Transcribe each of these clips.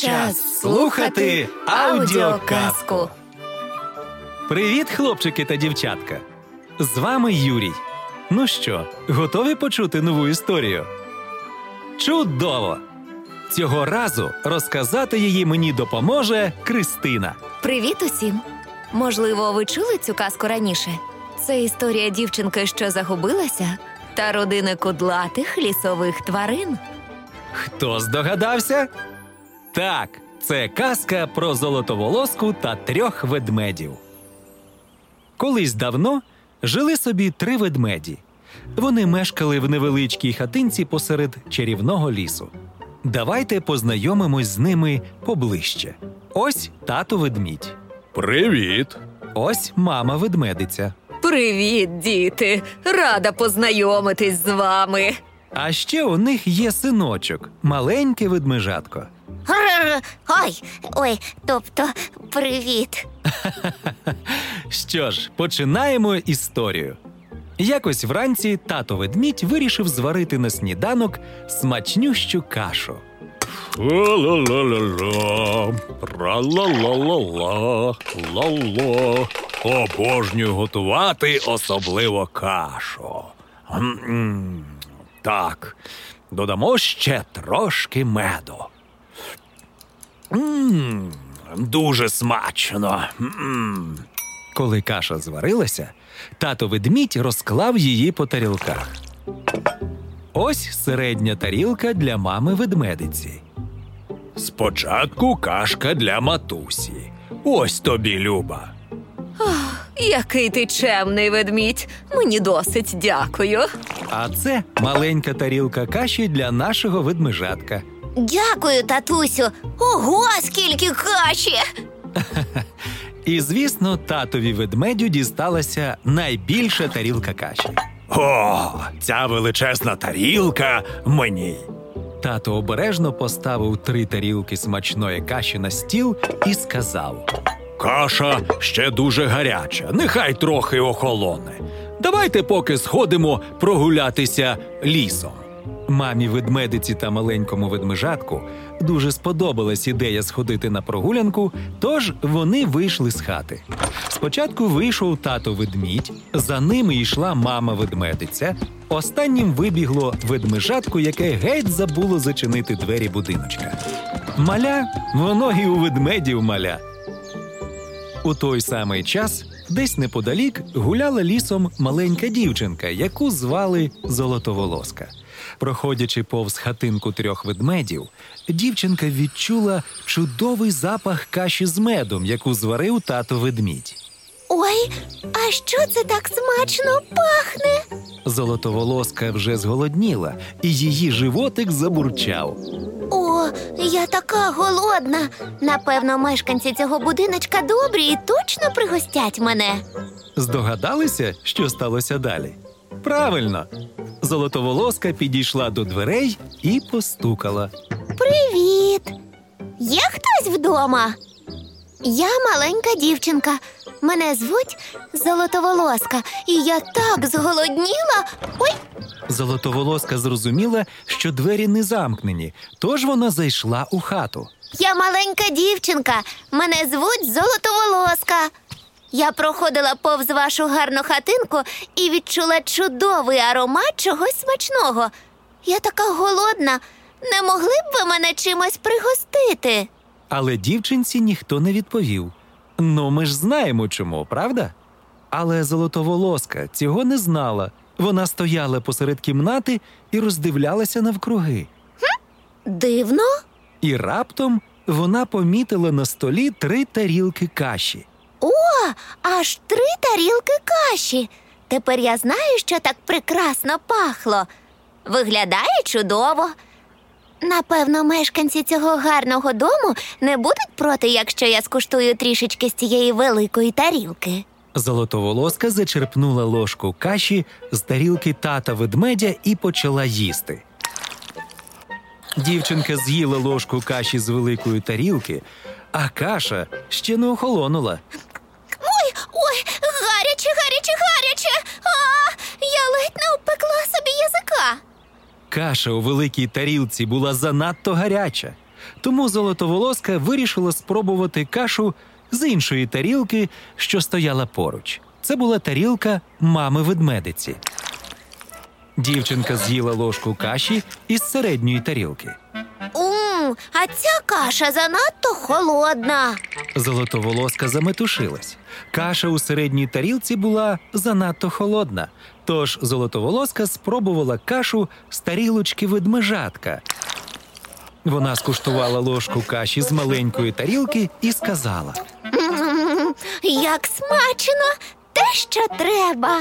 Час слухати аудіоказку. Привіт, хлопчики та дівчатка! З вами Юрій. Ну що, готові почути нову історію? Чудово! Цього разу розказати її мені допоможе Кристина. Привіт усім! Можливо, ви чули цю казку раніше? Це історія дівчинки, що загубилася, та родини кудлатих лісових тварин. Хто здогадався? Так, це казка про золотоволоску та трьох ведмедів. Колись давно жили собі три ведмеді. Вони мешкали в невеличкій хатинці посеред чарівного лісу. Давайте познайомимось з ними поближче. Ось тато ведмідь, Привіт. ось мама ведмедиця. Привіт, діти! Рада познайомитись з вами. А ще у них є синочок, маленьке ведмежатко. Ой, ой, тобто, привіт. Що ж, починаємо історію. Якось вранці тато ведмідь вирішив зварити на сніданок смачнющу кашу. Ла-ла-ла-ла-ла. Ра-ла-ла-ла-ла. Ла-ла. Обожнюю готувати особливо кашу. М-м. Так, додамо ще трошки меду. М, Дуже смачно. М. Коли каша зварилася, тато ведмідь розклав її по тарілках. Ось середня тарілка для мами ведмедиці. Спочатку кашка для матусі. Ось тобі, Люба. Який ти чемний ведмідь. Мені досить дякую. А це маленька тарілка каші для нашого ведмежатка. Дякую, татусю. Ого, скільки каші! І, звісно, татові ведмедю дісталася найбільша тарілка каші. О, ця величезна тарілка мені. Тато обережно поставив три тарілки смачної каші на стіл і сказав: Каша ще дуже гаряча, нехай трохи охолоне. Давайте поки сходимо прогулятися лісом. Мамі ведмедиці та маленькому ведмежатку дуже сподобалась ідея сходити на прогулянку, тож вони вийшли з хати. Спочатку вийшов тато ведмідь, за ними йшла мама ведмедиця. Останнім вибігло ведмежатко, яке геть забуло зачинити двері будиночка. Маля, воно і у ведмедів маля. У той самий час десь неподалік гуляла лісом маленька дівчинка, яку звали Золотоволоска. Проходячи повз хатинку трьох ведмедів, дівчинка відчула чудовий запах каші з медом, яку зварив тато ведмідь. Ой, а що це так смачно пахне? Золотоволоска вже зголодніла, і її животик забурчав. О, я така голодна. Напевно, мешканці цього будиночка добрі і точно пригостять мене. Здогадалися, що сталося далі? Правильно, золотоволоска підійшла до дверей і постукала. Привіт! Є хтось вдома? Я маленька дівчинка. Мене звуть Золотоволоска, і я так зголодніла. Ой, Золотоволоска зрозуміла, що двері не замкнені, тож вона зайшла у хату. я маленька дівчинка. Мене звуть Золотоволоска. Я проходила повз вашу гарну хатинку і відчула чудовий аромат чогось смачного. Я така голодна. Не могли б ви мене чимось пригостити? Але дівчинці ніхто не відповів. Ну, ми ж знаємо чому, правда? Але золотоволоска цього не знала. Вона стояла посеред кімнати і роздивлялася навкруги. Дивно? І раптом вона помітила на столі три тарілки каші. О, аж три тарілки каші. Тепер я знаю, що так прекрасно пахло. Виглядає чудово. Напевно, мешканці цього гарного дому не будуть проти, якщо я скуштую трішечки з цієї великої тарілки. Золотоволоска зачерпнула ложку каші з тарілки тата ведмедя і почала їсти. Дівчинка з'їла ложку каші з великої тарілки, а каша ще не охолонула. Каша у великій тарілці була занадто гаряча. Тому золотоволоска вирішила спробувати кашу з іншої тарілки, що стояла поруч. Це була тарілка мами ведмедиці. Дівчинка з'їла ложку каші із середньої тарілки. А ця каша занадто холодна. Золотоволоска заметушилась. Каша у середній тарілці була занадто холодна. Тож золотоволоска спробувала кашу з тарілочки ведмежатка. Вона скуштувала ложку каші з маленької тарілки і сказала: М, Як смачно, те, що треба.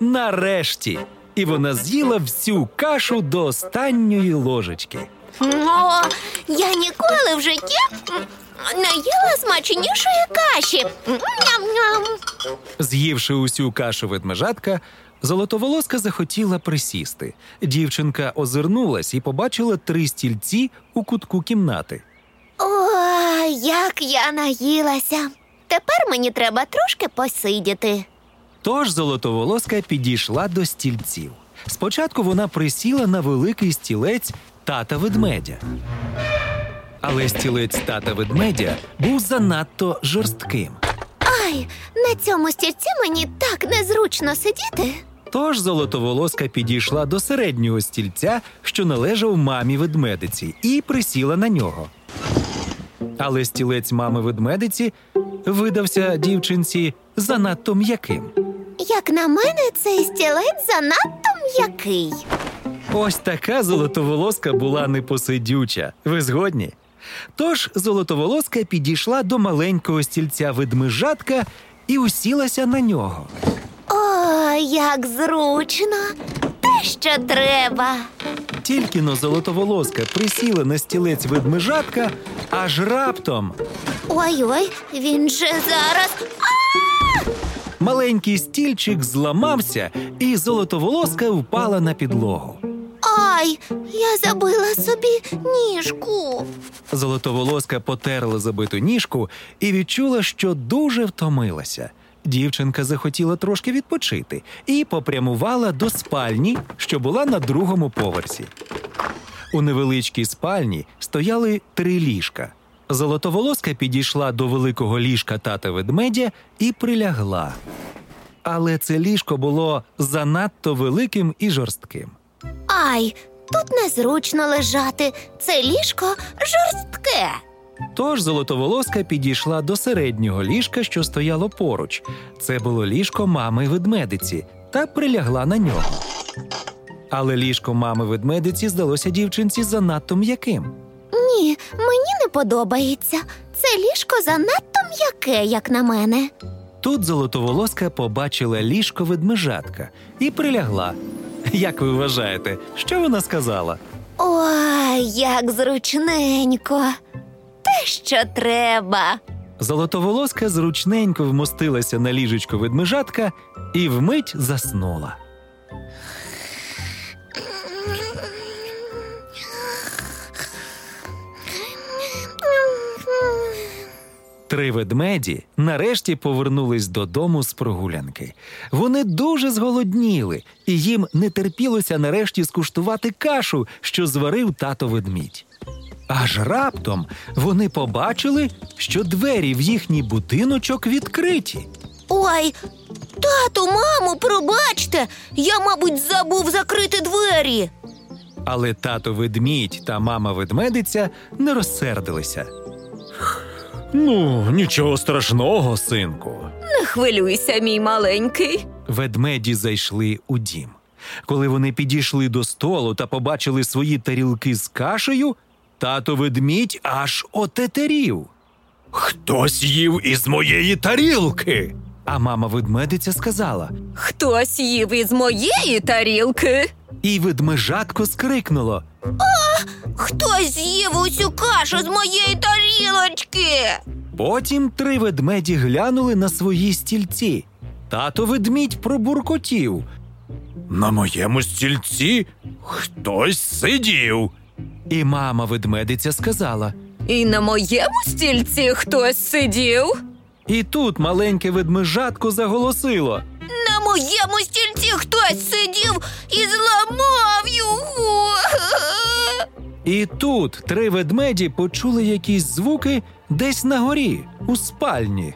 Нарешті! І вона з'їла всю кашу до останньої ложечки. О, я ніколи в житті не їла смачнішої каші. Ням-ням. З'ївши усю кашу ведмежатка, золотоволоска захотіла присісти. Дівчинка озирнулась і побачила три стільці у кутку кімнати. Ой, як я наїлася. Тепер мені треба трошки посидіти. Тож золотоволоска підійшла до стільців. Спочатку вона присіла на великий стілець тата ведмедя. Але стілець тата ведмедя був занадто жорстким. Ай, на цьому стільці мені так незручно сидіти. Тож золотоволоска підійшла до середнього стільця, що належав мамі ведмедиці, і присіла на нього. Але стілець мами ведмедиці видався дівчинці занадто м'яким. Як на мене, цей стілець занадто м'який. Ось така золотоволоска була непосидюча. Ви згодні? Тож золотоволоска підійшла до маленького стільця ведмежатка і усілася на нього. О, як зручно. Те, що треба. Тільки но золотоволоска присіла на стілець ведмежатка, аж раптом Ой-ой, він же зараз. маленький стільчик зламався, і золотоволоска впала на підлогу. Ай, я забила собі ніжку. Золотоволоска потерла забиту ніжку і відчула, що дуже втомилася. Дівчинка захотіла трошки відпочити і попрямувала до спальні, що була на другому поверсі. У невеличкій спальні стояли три ліжка. Золотоволоска підійшла до великого ліжка тата ведмедя і прилягла. Але це ліжко було занадто великим і жорстким. Ай, тут незручно лежати. Це ліжко жорстке. Тож золотоволоска підійшла до середнього ліжка, що стояло поруч. Це було ліжко мами ведмедиці, та прилягла на нього. Але ліжко мами ведмедиці здалося дівчинці занадто м'яким. Ні, мені не подобається. Це ліжко занадто м'яке, як на мене. Тут золотоволоска побачила ліжко ведмежатка і прилягла. Як ви вважаєте, що вона сказала? Ой, як зручненько. Те, що треба. Золотоволоска зручненько вмостилася на ліжечко ведмежатка і вмить заснула. Три ведмеді нарешті повернулись додому з прогулянки. Вони дуже зголодніли, і їм не терпілося нарешті скуштувати кашу, що зварив тато ведмідь. Аж раптом вони побачили, що двері в їхній будиночок відкриті. Ой, тату, мамо, пробачте. Я, мабуть, забув закрити двері. Але тато ведмідь та мама ведмедиця не розсердилися. Ну, нічого страшного, синку. Не хвилюйся, мій маленький. Ведмеді зайшли у дім. Коли вони підійшли до столу та побачили свої тарілки з кашею, тато ведмідь аж отетерів. Хтось їв із моєї тарілки. А мама ведмедиця сказала, Хтось їв із моєї тарілки. і ведмежатко скрикнуло. Хтось з'їв усю кашу з моєї тарілочки. Потім три ведмеді глянули на свої стільці. Тато ведмідь пробуркотів. На моєму стільці хтось сидів. І мама ведмедиця сказала. І на моєму стільці хтось сидів. І тут маленьке ведмежатко заголосило. На моєму стільці хтось сидів і зламав його. І тут три ведмеді почули якісь звуки десь на горі, у спальні.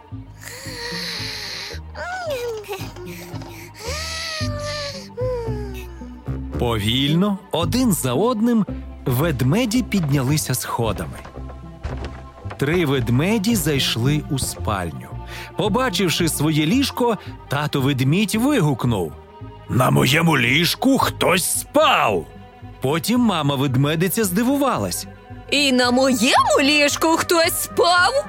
Повільно, один за одним, ведмеді піднялися сходами. Три ведмеді зайшли у спальню. Побачивши своє ліжко, тато ведмідь вигукнув. На моєму ліжку хтось спав. Потім мама ведмедиця здивувалась, І на моєму ліжку хтось спав.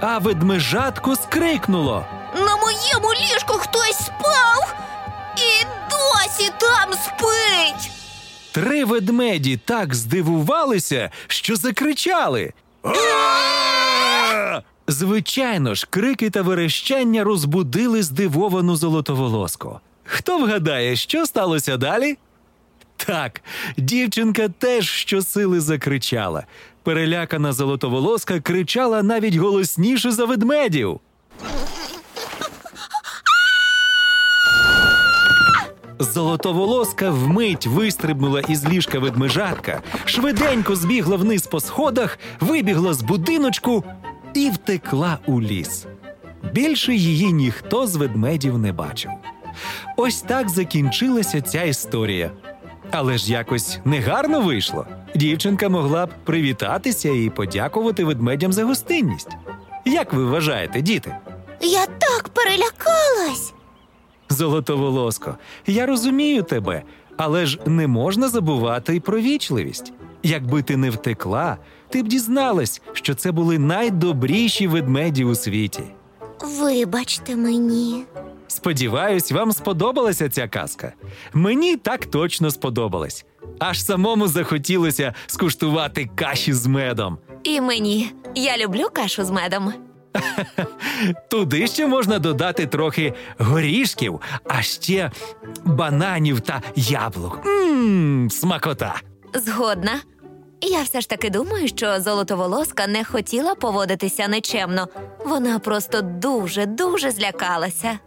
а ведмежатко скрикнуло. На моєму ліжку хтось спав і досі там спить. Три ведмеді так здивувалися, що закричали. Звичайно ж, крики та верещання розбудили здивовану золотоволоску. Хто вгадає, що сталося далі? Так, дівчинка теж щосили закричала. Перелякана золотоволоска кричала навіть голосніше за ведмедів. Золотоволоска вмить вистрибнула із ліжка ведмежатка, швиденько збігла вниз по сходах, вибігла з будиночку і втекла у ліс. Більше її ніхто з ведмедів не бачив. Ось так закінчилася ця історія. Але ж якось негарно вийшло. Дівчинка могла б привітатися і подякувати ведмедям за гостинність. Як ви вважаєте, діти? Я так перелякалась. Золотоволоско, я розумію тебе, але ж не можна забувати й про вічливість. Якби ти не втекла, ти б дізналась, що це були найдобріші ведмеді у світі. Вибачте мені. Сподіваюсь, вам сподобалася ця казка. Мені так точно сподобалась. Аж самому захотілося скуштувати каші з медом. І мені. Я люблю кашу з медом. Туди ще можна додати трохи горішків, а ще бананів та яблук. Мм, смакота. Згодна. Я все ж таки думаю, що золотоволоска не хотіла поводитися нечемно. Вона просто дуже, дуже злякалася.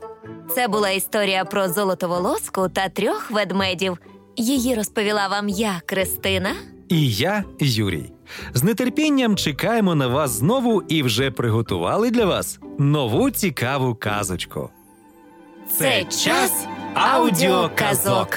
Це була історія про золотоволоску та трьох ведмедів. Її розповіла вам я, Кристина. І я, Юрій. З нетерпінням чекаємо на вас знову і вже приготували для вас нову цікаву казочку. Це час аудіоказок.